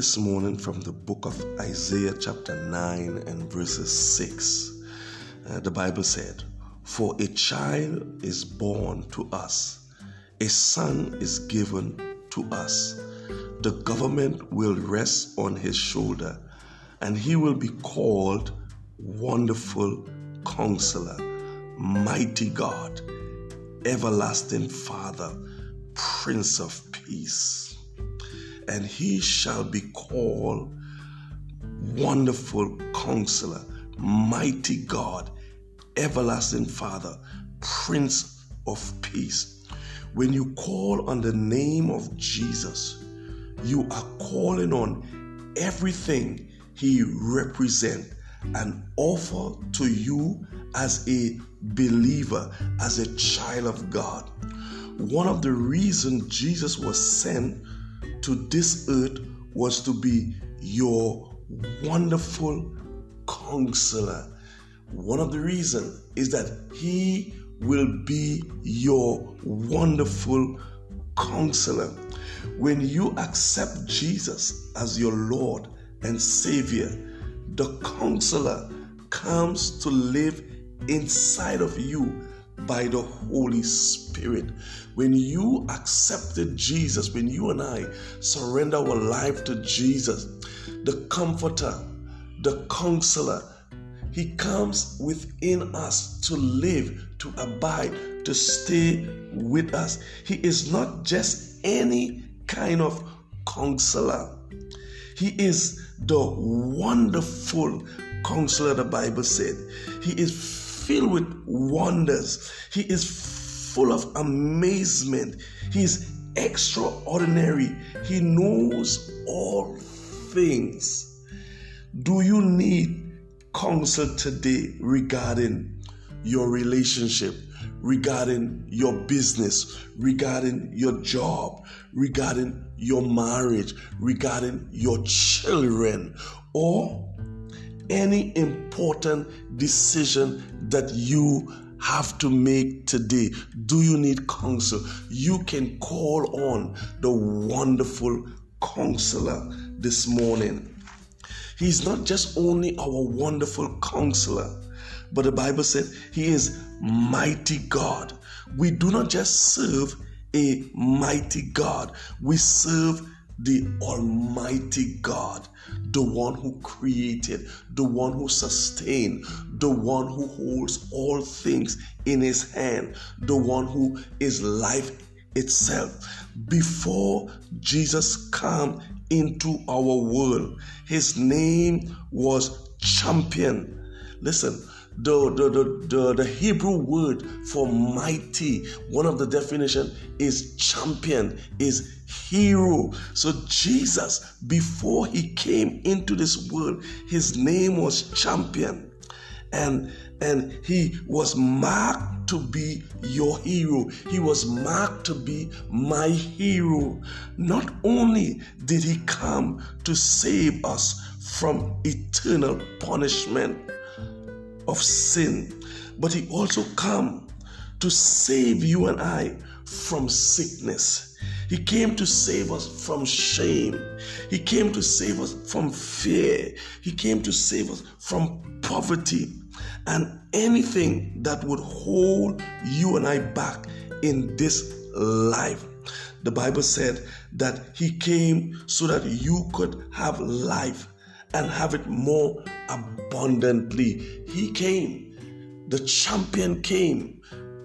this morning from the book of Isaiah, chapter 9, and verses 6. Uh, the Bible said, For a child is born to us, a son is given to us. The government will rest on his shoulder, and he will be called Wonderful Counselor, Mighty God, Everlasting Father, Prince of Peace and he shall be called Wonderful Counselor, Mighty God, Everlasting Father, Prince of Peace. When you call on the name of Jesus, you are calling on everything he represents and offer to you as a believer, as a child of God. One of the reasons Jesus was sent to this earth was to be your wonderful counselor. One of the reasons is that he will be your wonderful counselor. When you accept Jesus as your Lord and Savior, the counselor comes to live inside of you by the Holy Spirit. When you accepted Jesus, when you and I surrender our life to Jesus, the Comforter, the Counselor, He comes within us to live, to abide, to stay with us. He is not just any kind of counselor. He is the wonderful counselor, the Bible said. He is filled with wonders. He is full of amazement. He is extraordinary. He knows all things. Do you need counsel today regarding your relationship, regarding your business, regarding your job, regarding your marriage, regarding your children, or any important decision that you have to make today. Do you need counsel? You can call on the wonderful counselor this morning. He's not just only our wonderful counselor, but the Bible said he is mighty God. We do not just serve a mighty God, we serve the Almighty God, the one who created, the one who sustained, the one who holds all things in his hand, the one who is life itself. Before Jesus came into our world, his name was champion. Listen, the, the, the, the, the Hebrew word for mighty, one of the definition is champion, is hero. So Jesus, before he came into this world, his name was champion. And and he was marked to be your hero. He was marked to be my hero. Not only did he come to save us from eternal punishment, of sin, but he also come to save you and I from sickness. He came to save us from shame. He came to save us from fear. He came to save us from poverty and anything that would hold you and I back in this life. The Bible said that He came so that you could have life and have it more abundantly. He came, the champion came,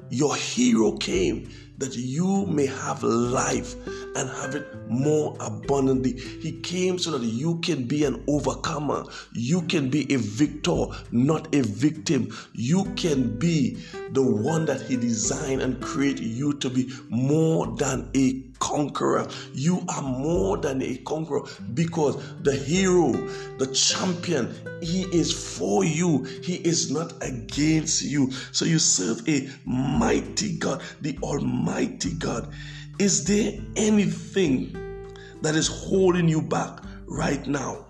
your hero came that you may have life and have it more abundantly. He came so that you can be an overcomer. You can be a victor, not a victim. You can be the one that He designed and created you to be more than a conqueror. You are more than a conqueror because the hero, the champion, he is for you. He is not against you. So you serve a mighty God, the Almighty God. Is there anything that is holding you back right now?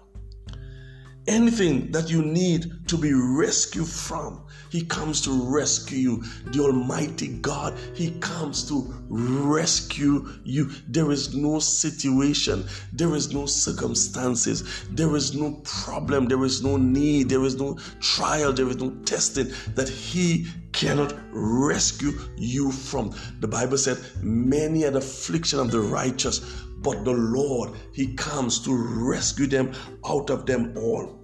Anything that you need to be rescued from. He comes to rescue you. The Almighty God, He comes to rescue you. There is no situation, there is no circumstances, there is no problem, there is no need, there is no trial, there is no testing that He cannot rescue you from. The Bible said, Many are the affliction of the righteous, but the Lord, He comes to rescue them out of them all.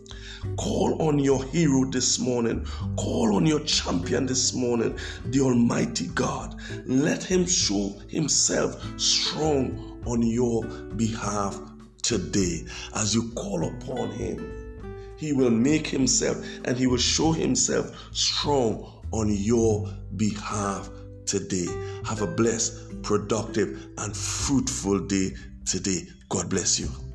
Call on your hero this morning. Call on your champion this morning, the Almighty God. Let Him show Himself strong on your behalf today. As you call upon Him, He will make Himself and He will show Himself strong on your behalf today. Have a blessed, productive, and fruitful day today. God bless you.